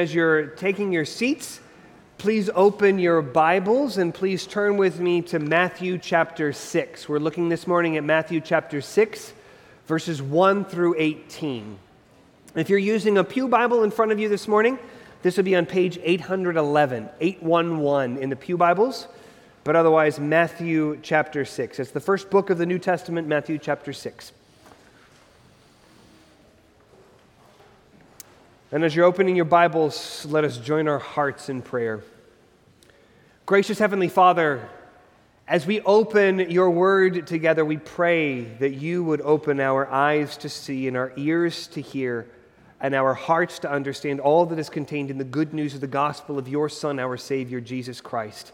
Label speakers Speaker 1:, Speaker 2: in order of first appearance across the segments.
Speaker 1: As you're taking your seats, please open your Bibles and please turn with me to Matthew chapter 6. We're looking this morning at Matthew chapter 6, verses 1 through 18. If you're using a Pew Bible in front of you this morning, this would be on page 811, 811 in the Pew Bibles, but otherwise, Matthew chapter 6. It's the first book of the New Testament, Matthew chapter 6. And as you're opening your Bibles, let us join our hearts in prayer. Gracious Heavenly Father, as we open your word together, we pray that you would open our eyes to see and our ears to hear and our hearts to understand all that is contained in the good news of the gospel of your Son, our Savior, Jesus Christ.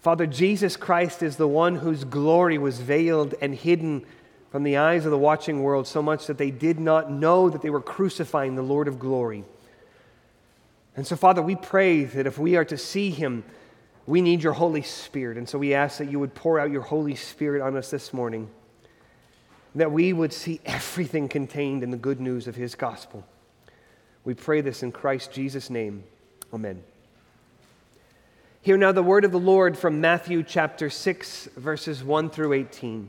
Speaker 1: Father, Jesus Christ is the one whose glory was veiled and hidden from the eyes of the watching world so much that they did not know that they were crucifying the Lord of glory. And so, Father, we pray that if we are to see him, we need your Holy Spirit. And so we ask that you would pour out your Holy Spirit on us this morning, that we would see everything contained in the good news of his gospel. We pray this in Christ Jesus' name. Amen. Hear now the word of the Lord from Matthew chapter 6, verses 1 through 18.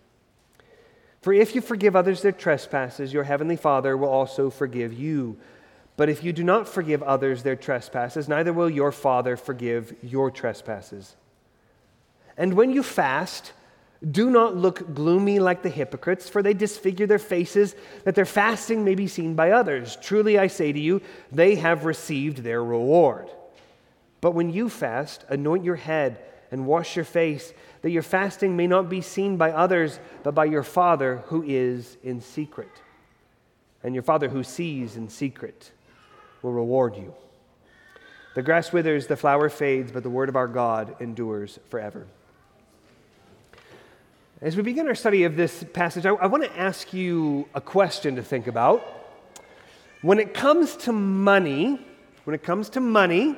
Speaker 1: For if you forgive others their trespasses, your heavenly Father will also forgive you. But if you do not forgive others their trespasses, neither will your Father forgive your trespasses. And when you fast, do not look gloomy like the hypocrites, for they disfigure their faces that their fasting may be seen by others. Truly I say to you, they have received their reward. But when you fast, anoint your head and wash your face that your fasting may not be seen by others, but by your Father who is in secret. And your Father who sees in secret will reward you. The grass withers, the flower fades, but the word of our God endures forever. As we begin our study of this passage, I, I want to ask you a question to think about. When it comes to money, when it comes to money,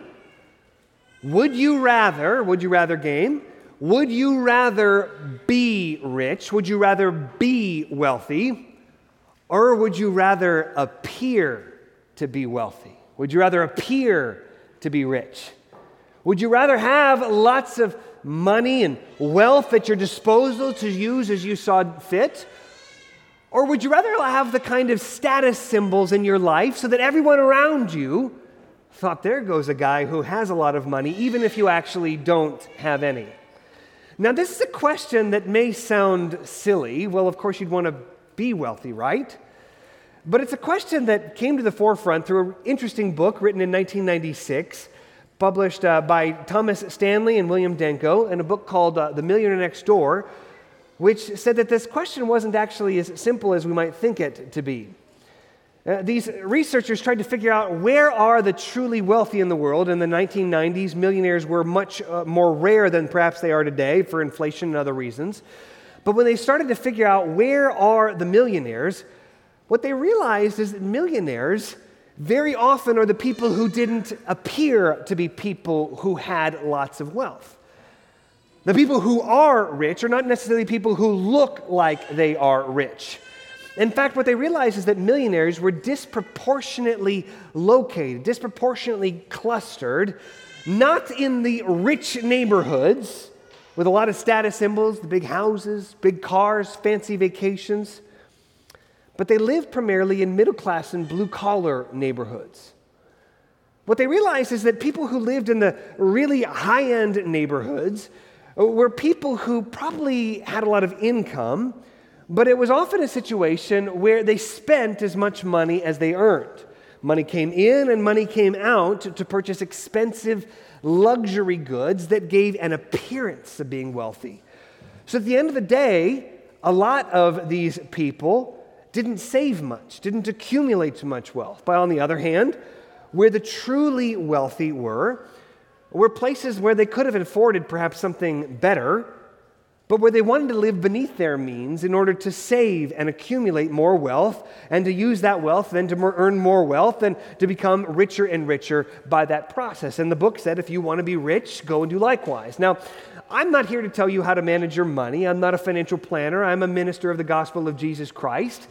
Speaker 1: would you rather, would you rather game, would you rather be rich? Would you rather be wealthy? Or would you rather appear to be wealthy? Would you rather appear to be rich? Would you rather have lots of money and wealth at your disposal to use as you saw fit? Or would you rather have the kind of status symbols in your life so that everyone around you thought, there goes a guy who has a lot of money, even if you actually don't have any? Now, this is a question that may sound silly. Well, of course, you'd want to be wealthy, right? But it's a question that came to the forefront through an interesting book written in 1996, published uh, by Thomas Stanley and William Danko, in a book called uh, The Millionaire Next Door, which said that this question wasn't actually as simple as we might think it to be. Uh, these researchers tried to figure out where are the truly wealthy in the world. In the 1990s, millionaires were much uh, more rare than perhaps they are today for inflation and other reasons. But when they started to figure out where are the millionaires, what they realized is that millionaires very often are the people who didn't appear to be people who had lots of wealth. The people who are rich are not necessarily people who look like they are rich. In fact, what they realized is that millionaires were disproportionately located, disproportionately clustered, not in the rich neighborhoods with a lot of status symbols, the big houses, big cars, fancy vacations, but they lived primarily in middle class and blue collar neighborhoods. What they realized is that people who lived in the really high end neighborhoods were people who probably had a lot of income but it was often a situation where they spent as much money as they earned. Money came in and money came out to purchase expensive luxury goods that gave an appearance of being wealthy. So at the end of the day, a lot of these people didn't save much, didn't accumulate much wealth. But on the other hand, where the truly wealthy were, were places where they could have afforded perhaps something better but where they wanted to live beneath their means in order to save and accumulate more wealth and to use that wealth then to earn more wealth and to become richer and richer by that process. And the book said if you want to be rich, go and do likewise. Now, I'm not here to tell you how to manage your money. I'm not a financial planner. I'm a minister of the gospel of Jesus Christ.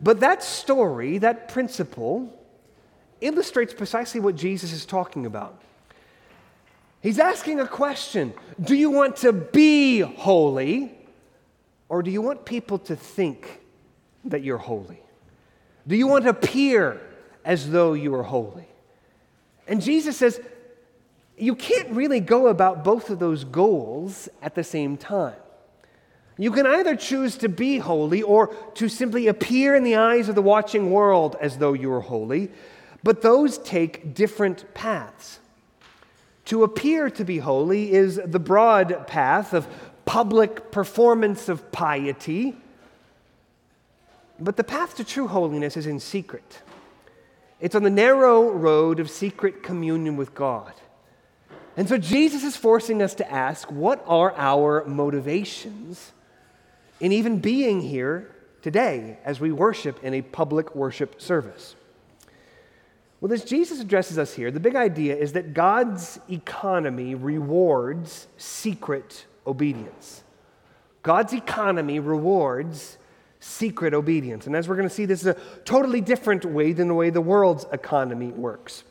Speaker 1: But that story, that principle, illustrates precisely what Jesus is talking about. He's asking a question Do you want to be holy, or do you want people to think that you're holy? Do you want to appear as though you are holy? And Jesus says, you can't really go about both of those goals at the same time. You can either choose to be holy or to simply appear in the eyes of the watching world as though you are holy, but those take different paths. To appear to be holy is the broad path of public performance of piety, but the path to true holiness is in secret. It's on the narrow road of secret communion with God. And so Jesus is forcing us to ask what are our motivations in even being here today as we worship in a public worship service? Well, as Jesus addresses us here, the big idea is that God's economy rewards secret obedience. God's economy rewards secret obedience. And as we're going to see, this is a totally different way than the way the world's economy works.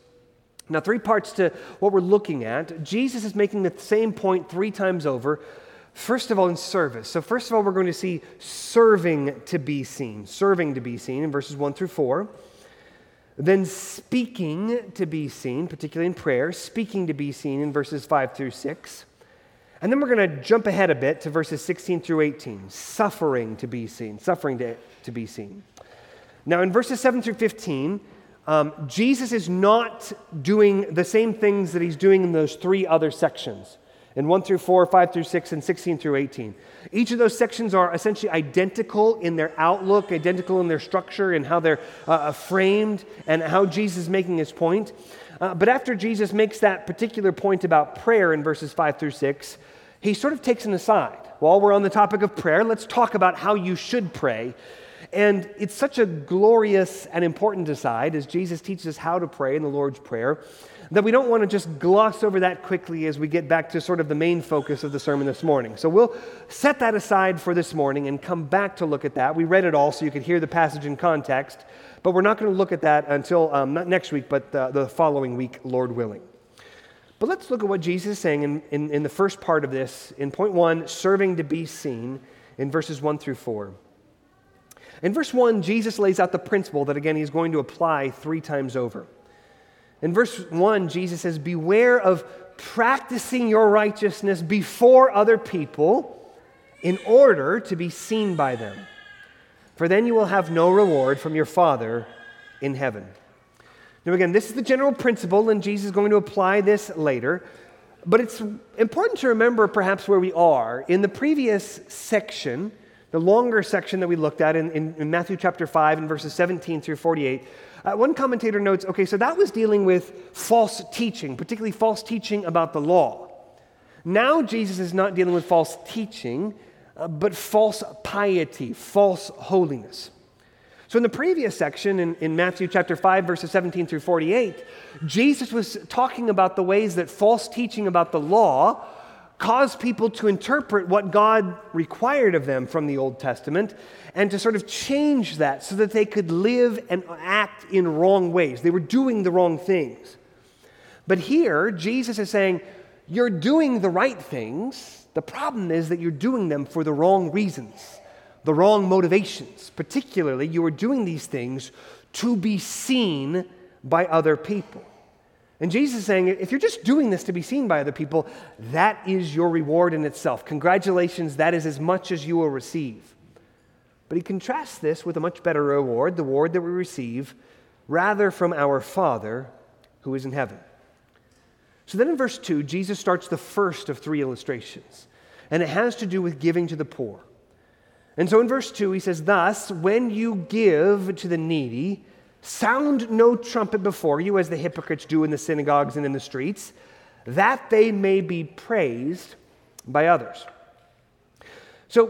Speaker 1: Now, three parts to what we're looking at. Jesus is making the same point three times over. First of all, in service. So, first of all, we're going to see serving to be seen, serving to be seen in verses 1 through 4. Then speaking to be seen, particularly in prayer, speaking to be seen in verses 5 through 6. And then we're going to jump ahead a bit to verses 16 through 18, suffering to be seen, suffering to, to be seen. Now, in verses 7 through 15, um, Jesus is not doing the same things that he's doing in those three other sections in 1 through 4, 5 through 6, and 16 through 18. Each of those sections are essentially identical in their outlook, identical in their structure, and how they're uh, uh, framed, and how Jesus is making his point. Uh, but after Jesus makes that particular point about prayer in verses 5 through 6, he sort of takes an aside. While we're on the topic of prayer, let's talk about how you should pray. And it's such a glorious and important aside as Jesus teaches us how to pray in the Lord's Prayer that we don't want to just gloss over that quickly as we get back to sort of the main focus of the sermon this morning. So we'll set that aside for this morning and come back to look at that. We read it all so you could hear the passage in context, but we're not going to look at that until um, not next week, but the, the, following week, Lord willing. But let's look at what Jesus is saying in, in, in the first part of this, in point one, serving to be seen, in verses one through four. In verse 1, Jesus lays out the principle that, again, he's going to apply three times over. In verse 1, Jesus says, Beware of practicing your righteousness before other people in order to be seen by them. For then you will have no reward from your Father in heaven. Now, again, this is the general principle, and Jesus is going to apply this later. But it's important to remember perhaps where we are. In the previous section, the longer section that we looked at in, in, in Matthew chapter 5 and verses 17 through 48, uh, one commentator notes okay, so that was dealing with false teaching, particularly false teaching about the law. Now, Jesus is not dealing with false teaching, uh, but false piety, false holiness. So in the previous section, in, in Matthew chapter 5, verses 17 through 48, Jesus was talking about the ways that false teaching about the law caused people to interpret what God required of them from the Old Testament and to sort of change that so that they could live and act in wrong ways. They were doing the wrong things. But here, Jesus is saying, You're doing the right things. The problem is that you're doing them for the wrong reasons, the wrong motivations. Particularly, you are doing these things to be seen by other people. And Jesus is saying, if you're just doing this to be seen by other people, that is your reward in itself. Congratulations, that is as much as you will receive. But he contrasts this with a much better reward, the reward that we receive rather from our Father who is in heaven. So then in verse 2, Jesus starts the first of three illustrations, and it has to do with giving to the poor. And so in verse 2, he says, Thus, when you give to the needy, sound no trumpet before you, as the hypocrites do in the synagogues and in the streets, that they may be praised by others. So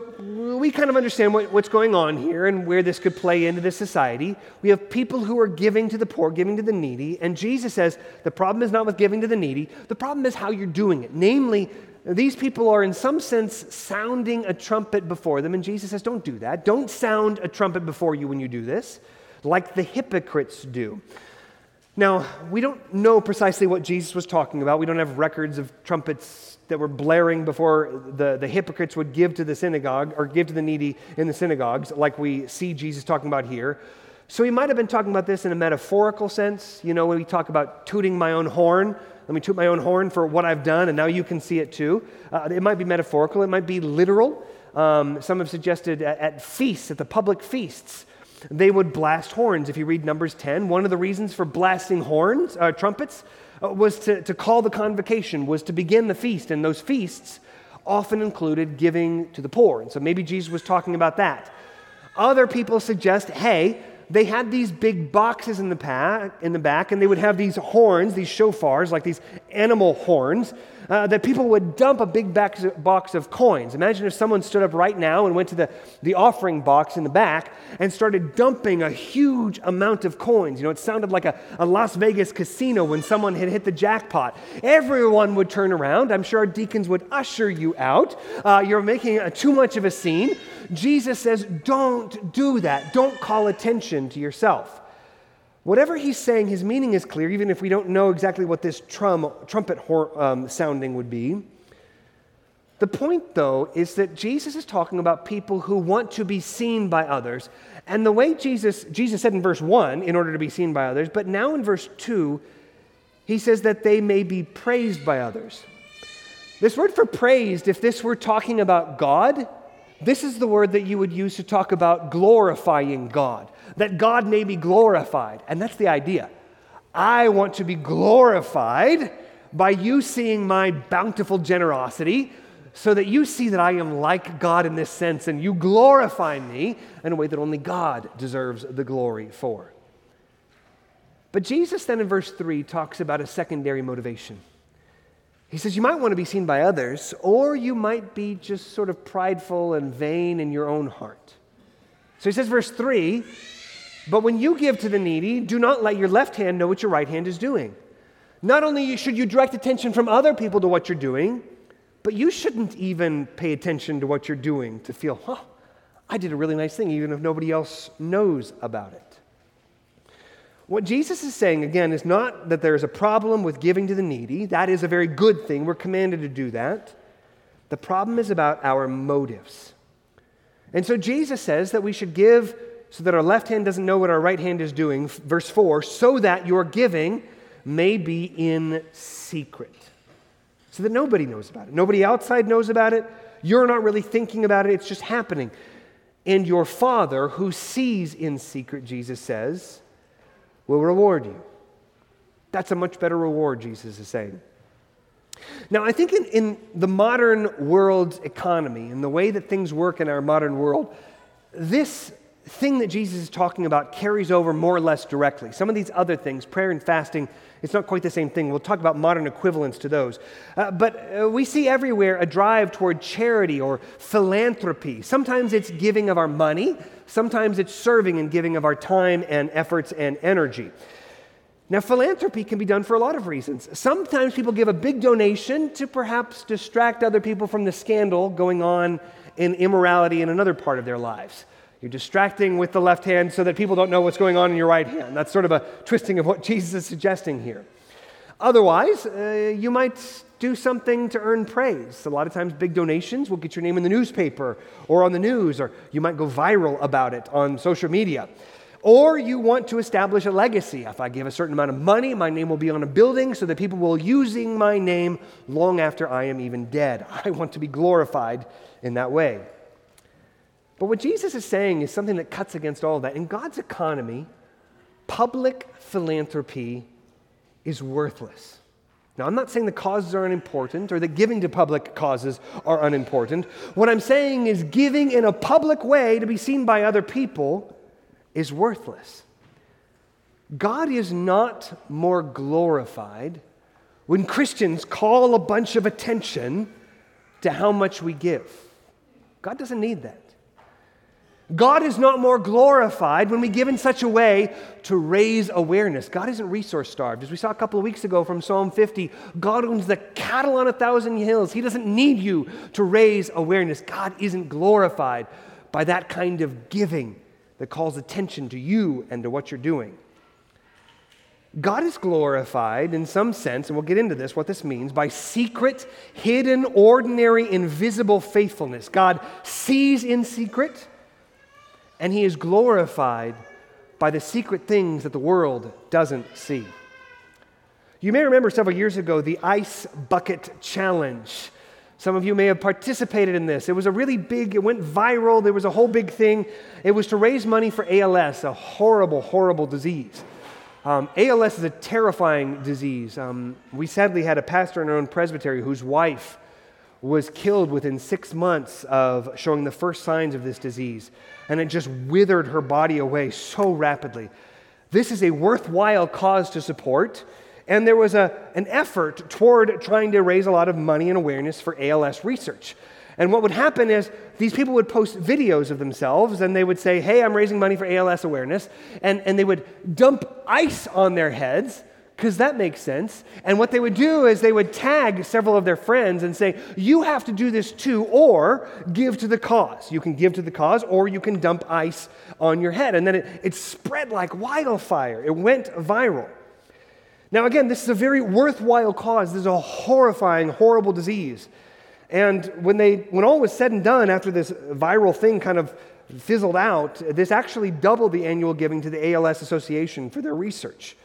Speaker 1: we kind of understand what, what's going on here and where this could play into the society. We have people who are giving to the poor, giving to the needy, and Jesus says the problem is not with giving to the needy, the problem is how you're doing it. Namely, these people are, in some sense, sounding a trumpet before them, and Jesus says, Don't do that. Don't sound a trumpet before you when you do this, like the hypocrites do. Now, we don't know precisely what Jesus was talking about. We don't have records of trumpets that were blaring before the, the hypocrites would give to the synagogue or give to the needy in the synagogues, like we see Jesus talking about here. So he might have been talking about this in a metaphorical sense. You know, when we talk about tooting my own horn, let me toot my own horn for what I've done, and now you can see it too. Uh, it might be metaphorical, it might be literal. Um, some have suggested at, at feasts, at the public feasts, they would blast horns. If you read Numbers 10, one of the reasons for blasting horns, uh, trumpets, uh, was to, to call the convocation, was to begin the feast. And those feasts often included giving to the poor. And so maybe Jesus was talking about that. Other people suggest, hey, they had these big boxes in the, pa- in the back, and they would have these horns, these shofars, like these animal horns, uh, that people would dump a big box of coins. Imagine if someone stood up right now and went to the, the offering box in the back and started dumping a huge amount of coins. You know, it sounded like a, a Las Vegas casino when someone had hit the jackpot. Everyone would turn around. I'm sure our deacons would usher you out. Uh, you're making a, too much of a scene. Jesus says, don't do that. Don't call attention to yourself. Whatever he's saying, his meaning is clear, even if we don't know exactly what this trum, trumpet um, sounding would be. The point, though, is that Jesus is talking about people who want to be seen by others. And the way Jesus, Jesus said in verse 1, in order to be seen by others, but now in verse 2, he says that they may be praised by others. This word for praised, if this were talking about God, this is the word that you would use to talk about glorifying God, that God may be glorified. And that's the idea. I want to be glorified by you seeing my bountiful generosity so that you see that I am like God in this sense and you glorify me in a way that only God deserves the glory for. But Jesus then in verse 3 talks about a secondary motivation. He says, You might want to be seen by others, or you might be just sort of prideful and vain in your own heart. So he says, verse 3 But when you give to the needy, do not let your left hand know what your right hand is doing. Not only should you direct attention from other people to what you're doing, but you shouldn't even pay attention to what you're doing to feel, huh, I did a really nice thing, even if nobody else knows about it. What Jesus is saying, again, is not that there's a problem with giving to the needy. That is a very good thing. We're commanded to do that. The problem is about our motives. And so Jesus says that we should give so that our left hand doesn't know what our right hand is doing, verse 4, so that your giving may be in secret. So that nobody knows about it. Nobody outside knows about it. You're not really thinking about it, it's just happening. And your Father, who sees in secret, Jesus says, will reward you. That's a much better reward, Jesus is saying. Now, I think in, in the modern world's economy, in the way that things work in our modern world, this thing that Jesus is talking about carries over more or less directly. Some of these other things, prayer and fasting, it's not quite the same thing. We'll talk about modern equivalents to those. Uh, but uh, we see everywhere a drive toward charity or philanthropy. Sometimes it's giving of our money, sometimes it's serving and giving of our time and efforts and energy. Now, philanthropy can be done for a lot of reasons. Sometimes people give a big donation to perhaps distract other people from the scandal going on in immorality in another part of their lives. You're distracting with the left hand so that people don't know what's going on in your right hand. That's sort of a twisting of what Jesus is suggesting here. Otherwise, uh, you might do something to earn praise. A lot of times, big donations will get your name in the newspaper or on the news, or you might go viral about it on social media. Or you want to establish a legacy. If I give a certain amount of money, my name will be on a building so that people will using my name long after I am even dead. I want to be glorified in that way. But what Jesus is saying is something that cuts against all that. In God's economy, public philanthropy is worthless. Now, I'm not saying the causes are unimportant or that giving to public causes are unimportant. What I'm saying is giving in a public way to be seen by other people is worthless. God is not more glorified when Christians call a bunch of attention to how much we give. God doesn't need that. God is not more glorified when we give in such a way to raise awareness. God isn't resource starved. As we saw a couple of weeks ago from Psalm 50, God owns the cattle on a thousand hills. He doesn't need you to raise awareness. God isn't glorified by that kind of giving that calls attention to you and to what you're doing. God is glorified in some sense, and we'll get into this, what this means, by secret, hidden, ordinary, invisible faithfulness. God sees in secret and he is glorified by the secret things that the world doesn't see. You may remember several years ago the Ice Bucket Challenge. Some of you may have participated in this. It was a really big, it went viral. There was a whole big thing. It was to raise money for ALS, a horrible, horrible disease. Um, ALS is a terrifying disease. Um, we sadly had a pastor in our own presbytery whose wife was killed within six months of showing the first signs of this disease and it just withered her body away so rapidly. This is a worthwhile cause to support. And there was a, an effort toward trying to raise a lot of money and awareness for ALS research. And what would happen is these people would post videos of themselves and they would say, Hey, I'm raising money for ALS awareness. And, and they would dump ice on their heads because that makes sense. And what they would do is they would tag several of their friends and say, You have to do this too, or give to the cause. You can give to the cause, or you can dump ice on your head. And then it, it spread like wildfire, it went viral. Now, again, this is a very worthwhile cause. This is a horrifying, horrible disease. And when, they, when all was said and done, after this viral thing kind of fizzled out, this actually doubled the annual giving to the ALS Association for their research.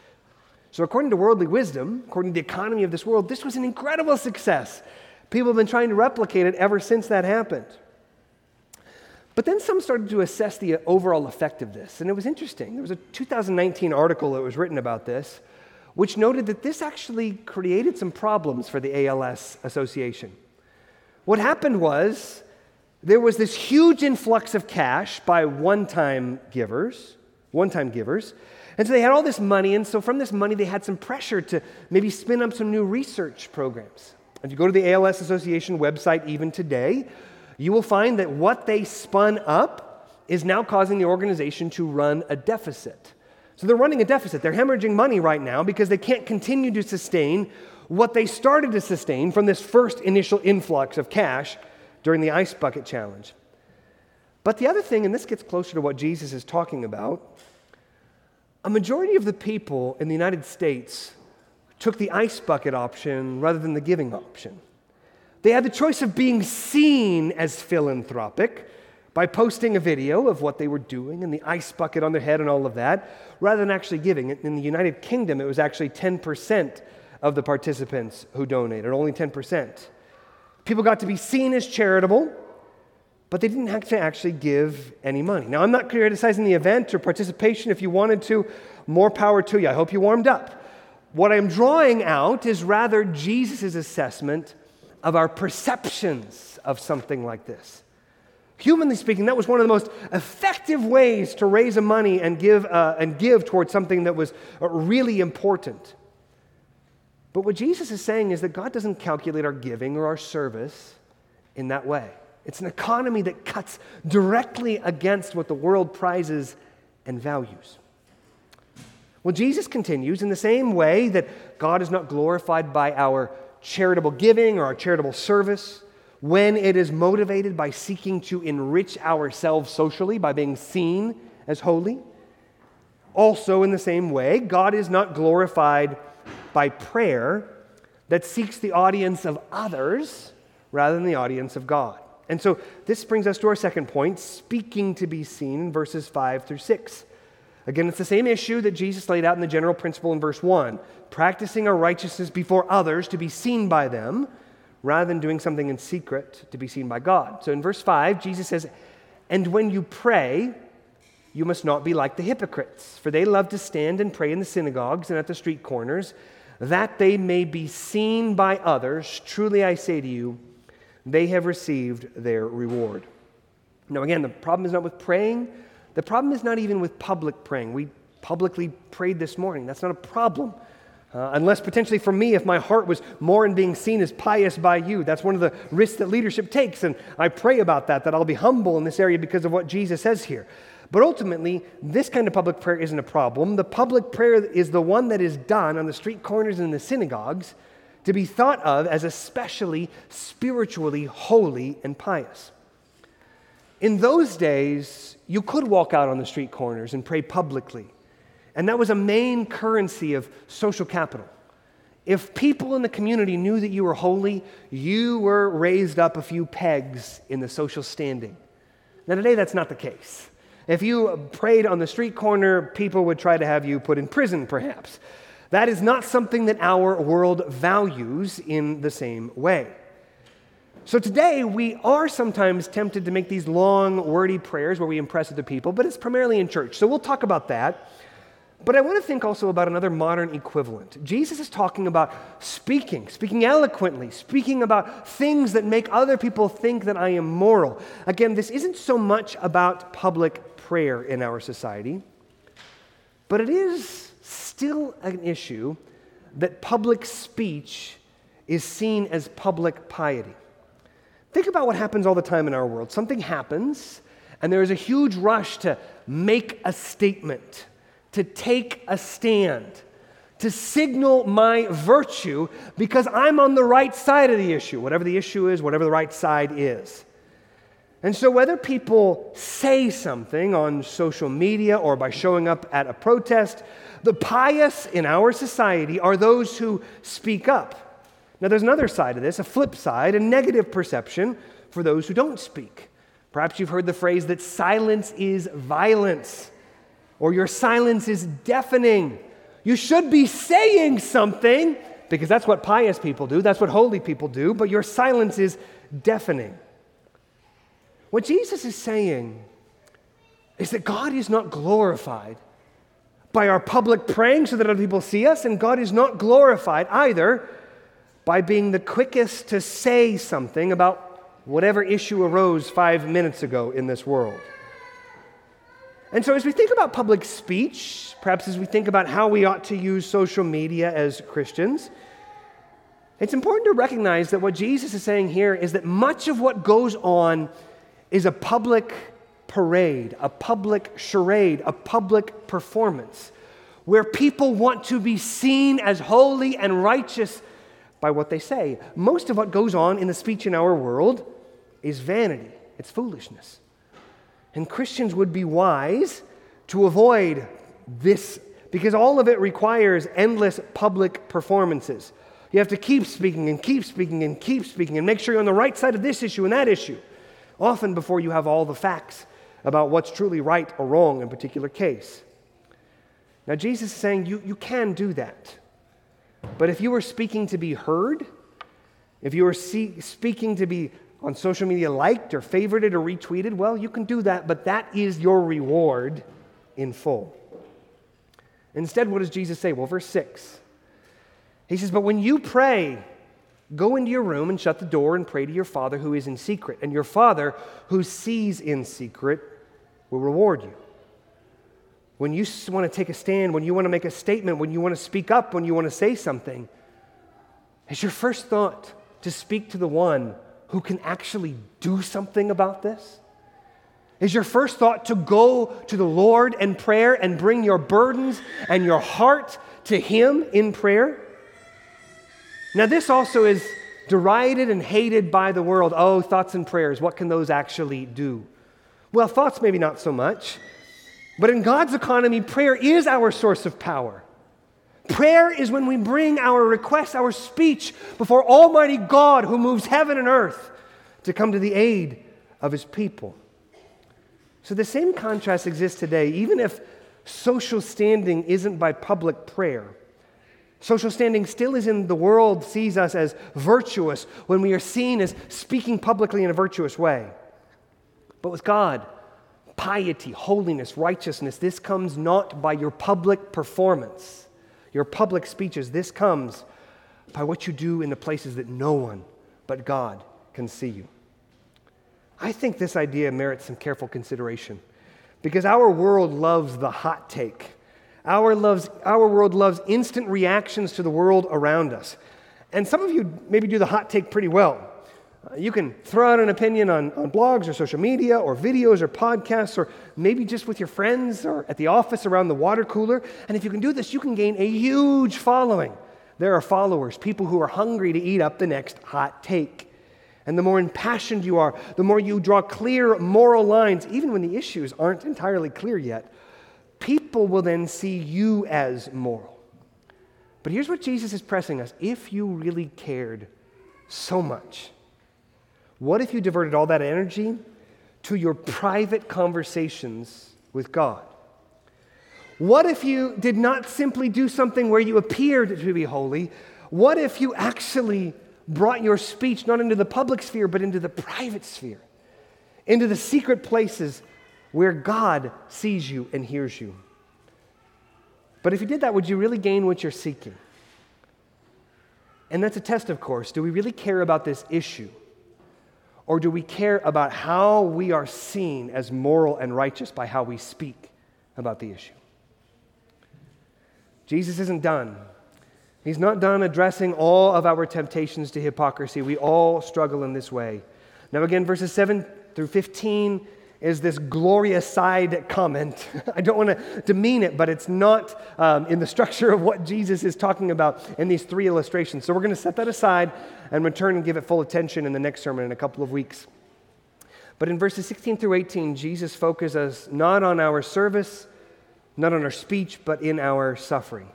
Speaker 1: So, according to worldly wisdom, according to the economy of this world, this was an incredible success. People have been trying to replicate it ever since that happened. But then some started to assess the overall effect of this, and it was interesting. There was a 2019 article that was written about this, which noted that this actually created some problems for the ALS Association. What happened was there was this huge influx of cash by one time givers, one time givers, and so they had all this money, and so from this money, they had some pressure to maybe spin up some new research programs. If you go to the ALS Association website even today, you will find that what they spun up is now causing the organization to run a deficit. So they're running a deficit. They're hemorrhaging money right now because they can't continue to sustain what they started to sustain from this first initial influx of cash during the ice bucket challenge. But the other thing, and this gets closer to what Jesus is talking about, a majority of the people in the United States took the ice bucket option rather than the giving option. They had the choice of being seen as philanthropic by posting a video of what they were doing and the ice bucket on their head and all of that, rather than actually giving. In the United Kingdom, it was actually 10% of the participants who donated, only 10%. People got to be seen as charitable but they didn't have to actually give any money. Now, I'm not criticizing the event or participation. If you wanted to, more power to you. I hope you warmed up. What I'm drawing out is rather Jesus' assessment of our perceptions of something like this. Humanly speaking, that was one of the most effective ways to raise a money and give, uh, and give towards something that was really important. But what Jesus is saying is that God doesn't calculate our giving or our service in that way. It's an economy that cuts directly against what the world prizes and values. Well, Jesus continues in the same way that God is not glorified by our charitable giving or our charitable service when it is motivated by seeking to enrich ourselves socially, by being seen as holy. Also, in the same way, God is not glorified by prayer that seeks the audience of others rather than the audience of God. And so this brings us to our second point speaking to be seen, verses 5 through 6. Again, it's the same issue that Jesus laid out in the general principle in verse 1 practicing our righteousness before others to be seen by them rather than doing something in secret to be seen by God. So in verse 5, Jesus says, And when you pray, you must not be like the hypocrites, for they love to stand and pray in the synagogues and at the street corners, that they may be seen by others. Truly I say to you, they have received their reward. Now, again, the problem is not with praying. The problem is not even with public praying. We publicly prayed this morning. That's not a problem. Uh, unless potentially for me, if my heart was more in being seen as pious by you. That's one of the risks that leadership takes. And I pray about that, that I'll be humble in this area because of what Jesus says here. But ultimately, this kind of public prayer isn't a problem. The public prayer is the one that is done on the street corners and in the synagogues to be thought of as especially spiritually holy and pious. In those days, you could walk out on the street corners and pray publicly and that was a main currency of social capital. If people in the community knew that you were holy, you were raised up a few pegs in the social standing. Now, today, that's not the case. If you prayed on the street corner, people would try to have you put in prison, perhaps. That is not something that our world values in the same way. So today, we are sometimes tempted to make these long, wordy prayers where we impress other people, but it's primarily in church. So we'll talk about that. But I want to think also about another modern equivalent. Jesus is talking about speaking, speaking eloquently, speaking about things that make other people think that I am moral. Again, this isn't so much about public prayer in our society, but it is still an issue that public speech is seen as public piety. Think about what happens all the time in our world. Something happens, and there is a huge rush to make a statement to take a stand, to signal my virtue because I'm on the right side of the issue, whatever the issue is, whatever the right side is. And so, whether people say something on social media or by showing up at a protest, the pious in our society are those who speak up. Now, there's another side of this, a flip side, a negative perception for those who don't speak. Perhaps you've heard the phrase that silence is violence or your silence is deafening. You should be saying something because that's what pious people do, that's what holy people do, but your silence is deafening. What Jesus is saying is that God is not glorified by our public praying so that other people see us, and God is not glorified either by being the quickest to say something about whatever issue arose five minutes ago in this world. And so, as we think about public speech, perhaps as we think about how we ought to use social media as Christians, it's important to recognize that what Jesus is saying here is that much of what goes on is a public parade, a public charade, a public performance, where people want to be seen as holy and righteous by what they say. Most of what goes on in the speech in our world is vanity, it's foolishness. And Christians would be wise to avoid this because all of it requires endless public performances. You have to keep speaking and keep speaking and keep speaking and make sure you're on the right side of this issue and that issue, often before you have all the facts about what's truly right or wrong in a particular case. Now, Jesus is saying you, you can do that. But if you were speaking to be heard, if you were see, speaking to be on social media liked or favorited or retweeted, well, you can do that, but that is your reward in full. Instead, what does Jesus say? Well, verse 6. He says, But when you pray, Go into your room and shut the door and pray to your Father who is in secret, and your Father who sees in secret will reward you. When you want to take a stand, when you want to make a statement, when you want to speak up, when you want to say something, is your first thought to speak to the one who can actually do something about this? Is your first thought to go to the Lord in prayer and bring your burdens and your heart to Him in prayer? Now, this also is derided and hated by the world. Oh, thoughts and prayers, what can those actually do? Well, thoughts maybe not so much. But in God's economy, prayer is our source of power. Prayer is when we bring our requests, our speech before Almighty God who moves heaven and earth to come to the aid of his people. So the same contrast exists today, even if social standing isn't by public prayer. Social standing still is in the world sees us as virtuous when we are seen as speaking publicly in a virtuous way. But with God, piety, holiness, righteousness, this comes not by your public performance, your public speeches. This comes by what you do in the places that no one but God can see you. I think this idea merits some careful consideration because our world loves the hot take. Our, loves, our world loves instant reactions to the world around us. And some of you maybe do the hot take pretty well. Uh, you can throw out an opinion on, on blogs or social media or videos or podcasts or maybe just with your friends or at the office around the water cooler. And if you can do this, you can gain a huge following. There are followers, people who are hungry to eat up the next hot take. And the more impassioned you are, the more you draw clear moral lines, even when the issues aren't entirely clear yet, people will then see you as moral. But here's what Jesus is pressing us if you really cared so much, what if you diverted all that energy to your private conversations with God? What if you did not simply do something where you appeared to be holy? What if you actually brought your speech not into the public sphere, but into the private sphere, into the secret places where God sees you and hears you. But if you did that, would you really gain what you're seeking? And that's a test, of course. Do we really care about this issue? Or do we care about how we are seen as moral and righteous by how we speak about the issue? Jesus isn't done. He's not done addressing all of our temptations to hypocrisy. We all struggle in this way. Now, again, verses 7 through 15 is this glorious side comment. I don't want to demean it, but it's not um, in the structure of what Jesus is talking about in these three illustrations. So we're going to set that aside and return and give it full attention in the next sermon in a couple of weeks. But in verses 16 through 18, Jesus focuses not on our service, not on our speech, but in our suffering.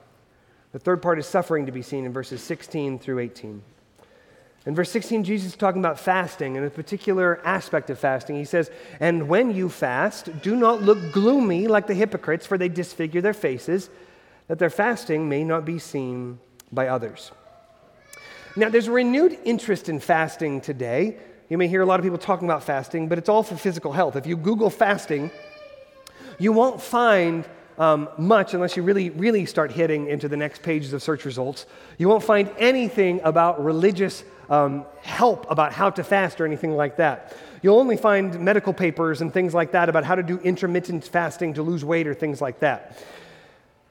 Speaker 1: The third part is suffering to be seen in verses 16 through 18. In verse 16, Jesus is talking about fasting and a particular aspect of fasting. He says, And when you fast, do not look gloomy like the hypocrites, for they disfigure their faces, that their fasting may not be seen by others. Now, there's a renewed interest in fasting today. You may hear a lot of people talking about fasting, but it's all for physical health. If you Google fasting, you won't find um, much unless you really, really start hitting into the next pages of search results. You won't find anything about religious um, help about how to fast or anything like that. You'll only find medical papers and things like that about how to do intermittent fasting to lose weight or things like that.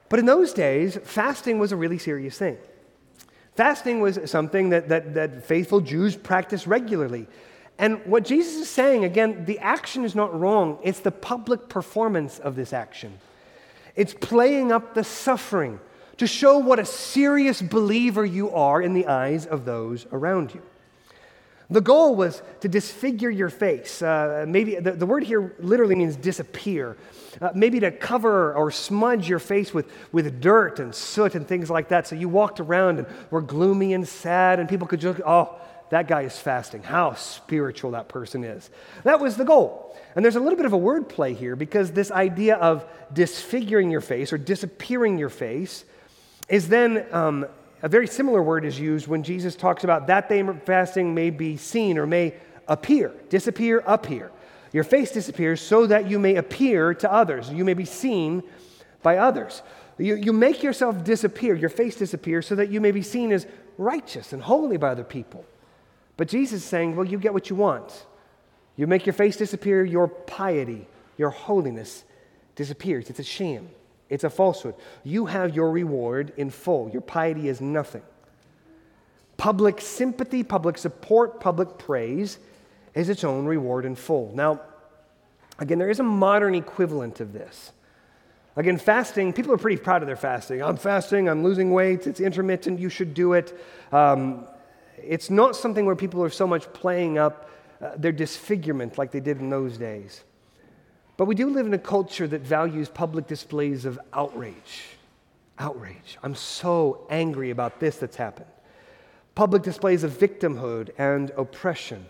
Speaker 1: But in those days, fasting was a really serious thing. Fasting was something that, that, that faithful Jews practiced regularly. And what Jesus is saying, again, the action is not wrong, it's the public performance of this action. It's playing up the suffering to show what a serious believer you are in the eyes of those around you. The goal was to disfigure your face. Uh, maybe the, the, word here literally means disappear. Uh, maybe to cover or smudge your face with, with dirt and soot and things like that. So you walked around and were gloomy and sad, and people could just, oh, that guy is fasting. How spiritual that person is. That was the goal. And there's a little bit of a word play here because this idea of disfiguring your face or disappearing your face is then um, a very similar word is used when Jesus talks about that day fasting may be seen or may appear, disappear, appear. Your face disappears so that you may appear to others. You may be seen by others. You, you make yourself disappear, your face disappears, so that you may be seen as righteous and holy by other people. But Jesus is saying, well, you get what you want. You make your face disappear, your piety, your holiness disappears. It's a sham, it's a falsehood. You have your reward in full. Your piety is nothing. Public sympathy, public support, public praise is its own reward in full. Now, again, there is a modern equivalent of this. Again, fasting, people are pretty proud of their fasting. I'm fasting, I'm losing weight, it's intermittent, you should do it. Um, it's not something where people are so much playing up uh, their disfigurement like they did in those days. But we do live in a culture that values public displays of outrage. Outrage. I'm so angry about this that's happened. Public displays of victimhood and oppression.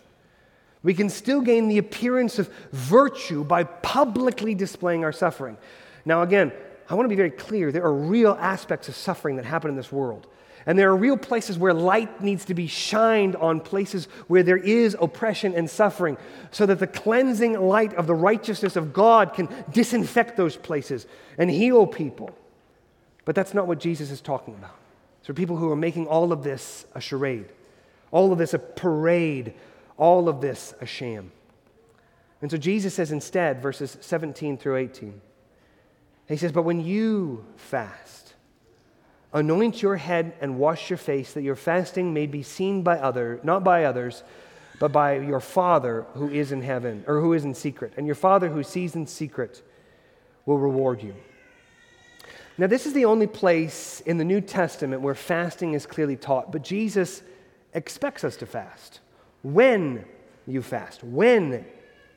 Speaker 1: We can still gain the appearance of virtue by publicly displaying our suffering. Now, again, I want to be very clear there are real aspects of suffering that happen in this world. And there are real places where light needs to be shined on places where there is oppression and suffering, so that the cleansing light of the righteousness of God can disinfect those places and heal people. But that's not what Jesus is talking about. So, people who are making all of this a charade, all of this a parade, all of this a sham. And so, Jesus says instead, verses 17 through 18, he says, But when you fast, anoint your head and wash your face, that your fasting may be seen by other, not by others, but by your Father who is in heaven, or who is in secret. And your Father who sees in secret will reward you. Now, this is the only place in the New Testament where fasting is clearly taught, but Jesus expects us to fast. When you fast, when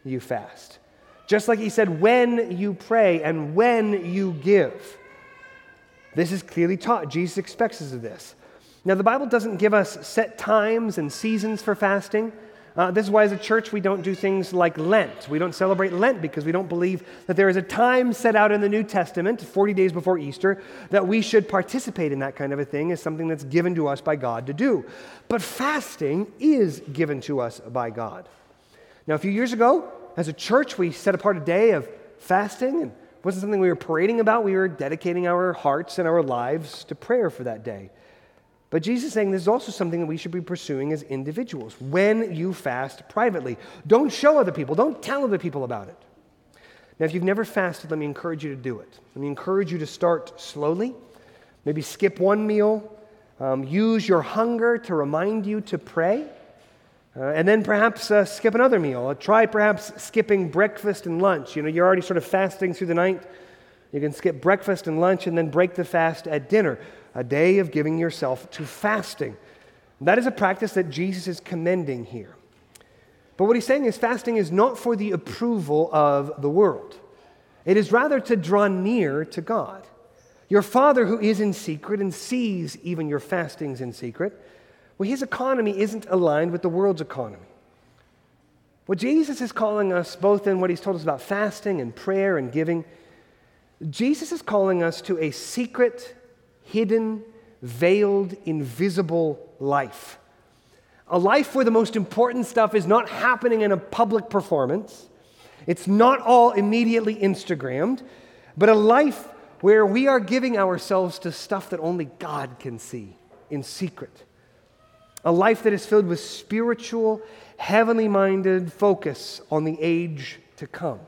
Speaker 1: you fast. Just like he said, when you pray and when you give. This is clearly taught. Jesus expects us of this. Now, the Bible doesn't give us set times and seasons for fasting. Uh, this is why, as a church, we don't do things like Lent. We don't celebrate Lent because we don't believe that there is a time set out in the New Testament, 40 days before Easter, that we should participate in that kind of a thing as something that's given to us by God to do. But fasting is given to us by God. Now, a few years ago, as a church, we set apart a day of fasting and it wasn't something we were parading about. We were dedicating our hearts and our lives to prayer for that day. But Jesus is saying this is also something that we should be pursuing as individuals. When you fast privately, don't show other people, don't tell other people about it. Now, if you've never fasted, let me encourage you to do it. Let me encourage you to start slowly. Maybe skip one meal. Um, use your hunger to remind you to pray. Uh, and then perhaps uh, skip another meal. Uh, try perhaps skipping breakfast and lunch. You know, you're already sort of fasting through the night. You can skip breakfast and lunch and then break the fast at dinner, a day of giving yourself to fasting. That is a practice that Jesus is commending here. But what he's saying is fasting is not for the approval of the world, it is rather to draw near to God. Your Father who is in secret and sees even your fastings in secret well, his economy isn't aligned with the world's economy. What Jesus is calling us, both in what he's told us about fasting and prayer and giving, Jesus is calling us to a secret, hidden, veiled, invisible life. A life where the most important stuff is not happening in a public performance, it's not all immediately Instagrammed, but a life where we are giving ourselves to stuff that only God can see in secret a life that is filled with spiritual, heavenly minded focus on the age to come.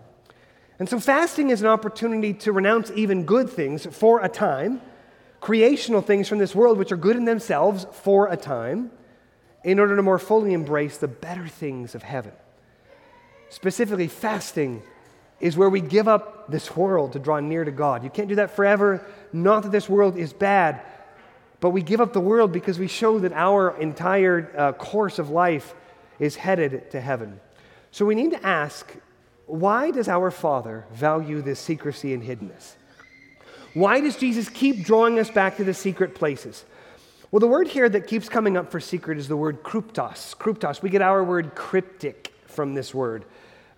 Speaker 1: And so, fasting is an opportunity to renounce even good things for a time, creational things from this world, which are good in themselves for a time, in order to more fully embrace the better things of heaven. Specifically, fasting is where we give up this world to draw near to God. You can't do that forever. Not that this world is bad, but we give up the world because we show that our entire uh, course of life is headed to heaven. So we need to ask why does our Father value this secrecy and hiddenness? Why does Jesus keep drawing us back to the secret places? Well, the word here that keeps coming up for secret is the word kryptos. Kryptos. We get our word cryptic from this word.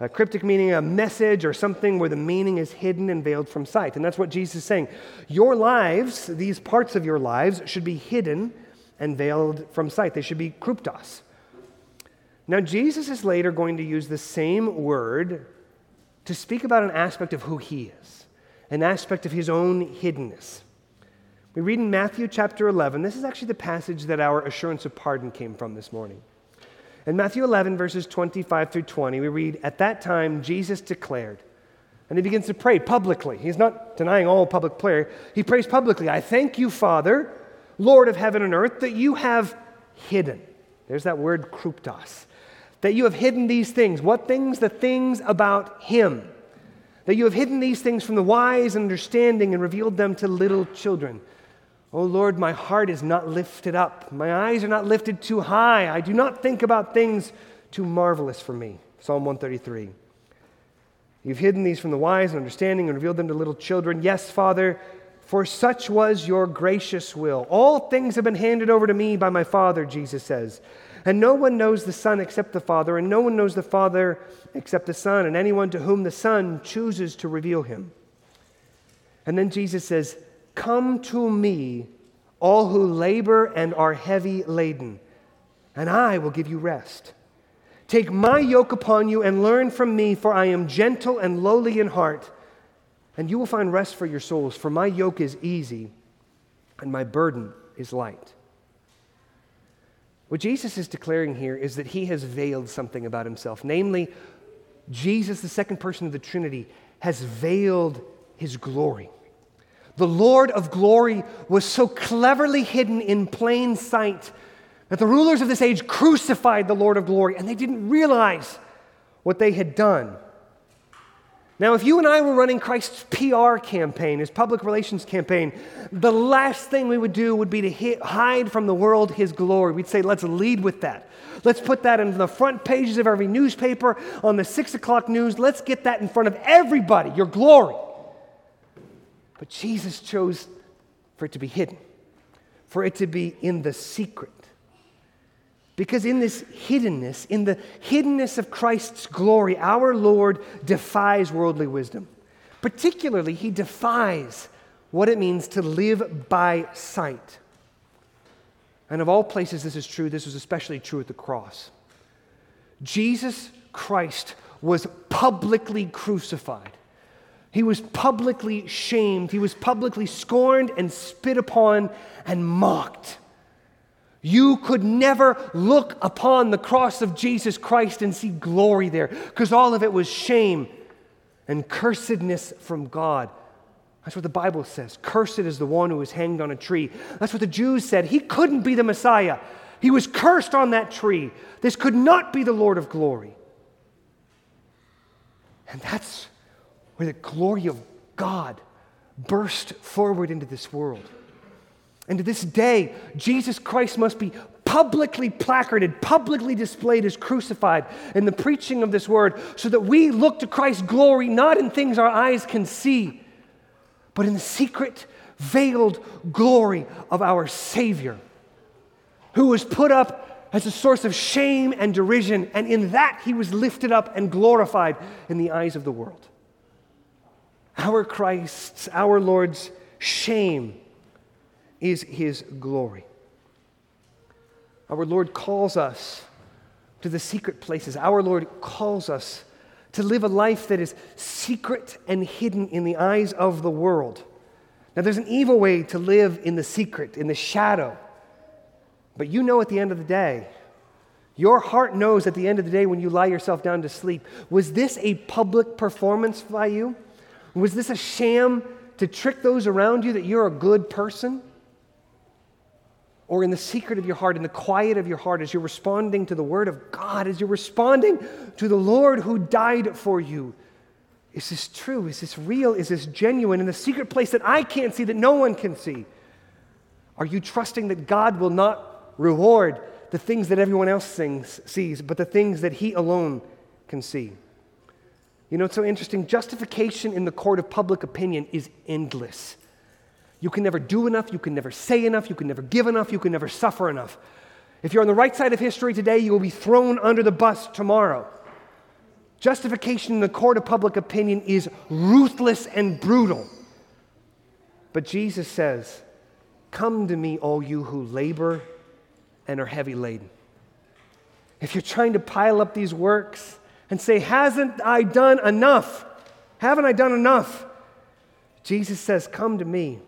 Speaker 1: A cryptic meaning a message or something where the meaning is hidden and veiled from sight. And that's what Jesus is saying. Your lives, these parts of your lives, should be hidden and veiled from sight. They should be kryptos. Now, Jesus is later going to use the same word to speak about an aspect of who he is, an aspect of his own hiddenness. We read in Matthew chapter 11. This is actually the passage that our assurance of pardon came from this morning. In Matthew 11, verses 25 through 20, we read, At that time, Jesus declared, and he begins to pray publicly. He's not denying all public prayer. He prays publicly, I thank you, Father, Lord of heaven and earth, that you have hidden. There's that word kryptos. That you have hidden these things. What things? The things about him. That you have hidden these things from the wise and understanding and revealed them to little children. Oh Lord, my heart is not lifted up. My eyes are not lifted too high. I do not think about things too marvelous for me. Psalm 133. You've hidden these from the wise and understanding and revealed them to little children. Yes, Father, for such was your gracious will. All things have been handed over to me by my Father, Jesus says. And no one knows the Son except the Father, and no one knows the Father except the Son, and anyone to whom the Son chooses to reveal him. And then Jesus says, Come to me, all who labor and are heavy laden, and I will give you rest. Take my yoke upon you and learn from me, for I am gentle and lowly in heart, and you will find rest for your souls. For my yoke is easy and my burden is light. What Jesus is declaring here is that he has veiled something about himself. Namely, Jesus, the second person of the Trinity, has veiled his glory. The Lord of glory was so cleverly hidden in plain sight that the rulers of this age crucified the Lord of glory and they didn't realize what they had done. Now, if you and I were running Christ's PR campaign, his public relations campaign, the last thing we would do would be to hit, hide from the world his glory. We'd say, let's lead with that. Let's put that in the front pages of every newspaper, on the six o'clock news. Let's get that in front of everybody, your glory. But Jesus chose for it to be hidden, for it to be in the secret. Because in this hiddenness, in the hiddenness of Christ's glory, our Lord defies worldly wisdom. Particularly, he defies what it means to live by sight. And of all places this is true, this was especially true at the cross. Jesus Christ was publicly crucified. He was publicly shamed. He was publicly scorned and spit upon and mocked. You could never look upon the cross of Jesus Christ and see glory there because all of it was shame and cursedness from God. That's what the Bible says. Cursed is the one who is hanged on a tree. That's what the Jews said. He couldn't be the Messiah. He was cursed on that tree. This could not be the Lord of glory. And that's where the glory of God burst forward into this world. And to this day, Jesus Christ must be publicly placarded, publicly displayed as crucified in the preaching of this word, so that we look to Christ's glory not in things our eyes can see, but in the secret, veiled glory of our Savior, who was put up as a source of shame and derision, and in that he was lifted up and glorified in the eyes of the world. Our Christ's, our Lord's shame is his glory. Our Lord calls us to the secret places. Our Lord calls us to live a life that is secret and hidden in the eyes of the world. Now, there's an evil way to live in the secret, in the shadow. But you know at the end of the day, your heart knows at the end of the day when you lie yourself down to sleep, was this a public performance by you? Was this a sham to trick those around you that you're a good person? Or in the secret of your heart, in the quiet of your heart, as you're responding to the Word of God, as you're responding to the Lord who died for you, is this true? Is this real? Is this genuine? In the secret place that I can't see, that no one can see, are you trusting that God will not reward the things that everyone else sings, sees, but the things that He alone can see? You know, it's so interesting. Justification in the court of public opinion is endless. You can never do enough, you can never say enough, you can never give enough, you can never suffer enough. If you're on the right side of history today, you will be thrown under the bus tomorrow. Justification in the court of public opinion is ruthless and brutal. But Jesus says, Come to me, all you who labor and are heavy laden. If you're trying to pile up these works, and say, Hasn't I done enough? Haven't I done enough? Jesus says, Come to me.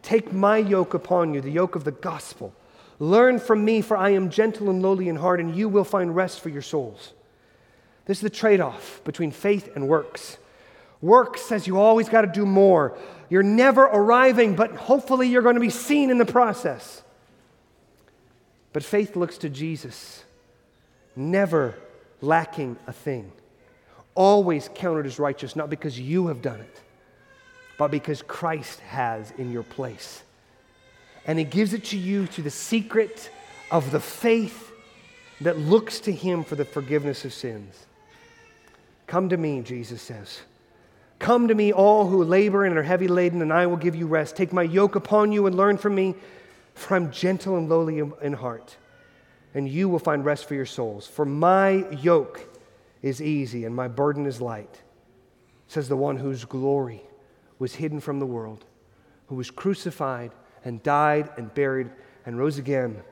Speaker 1: Take my yoke upon you, the yoke of the gospel. Learn from me, for I am gentle and lowly in heart, and you will find rest for your souls. This is the trade off between faith and works. Work says you always got to do more. You're never arriving, but hopefully you're going to be seen in the process. But faith looks to Jesus, never lacking a thing, always counted as righteous, not because you have done it, but because Christ has in your place. And He gives it to you through the secret of the faith that looks to Him for the forgiveness of sins. Come to me, Jesus says. Come to me, all who labor and are heavy laden, and I will give you rest. Take my yoke upon you and learn from me, for I'm gentle and lowly in heart, and you will find rest for your souls. For my yoke is easy and my burden is light, says the one whose glory was hidden from the world, who was crucified and died and buried and rose again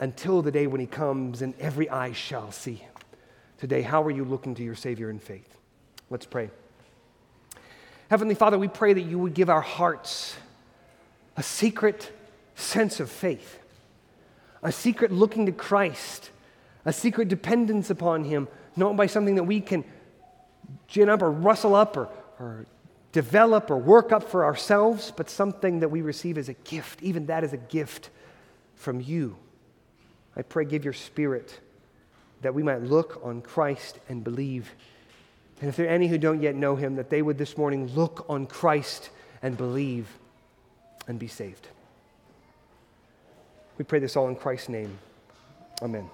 Speaker 1: until the day when he comes and every eye shall see him. Today, how are you looking to your Savior in faith? Let's pray. Heavenly Father, we pray that you would give our hearts a secret sense of faith, a secret looking to Christ, a secret dependence upon Him, not by something that we can gin up or rustle up or, or develop or work up for ourselves, but something that we receive as a gift. Even that is a gift from you. I pray, give your spirit that we might look on Christ and believe and if there are any who don't yet know him, that they would this morning look on Christ and believe and be saved. We pray this all in Christ's name. Amen.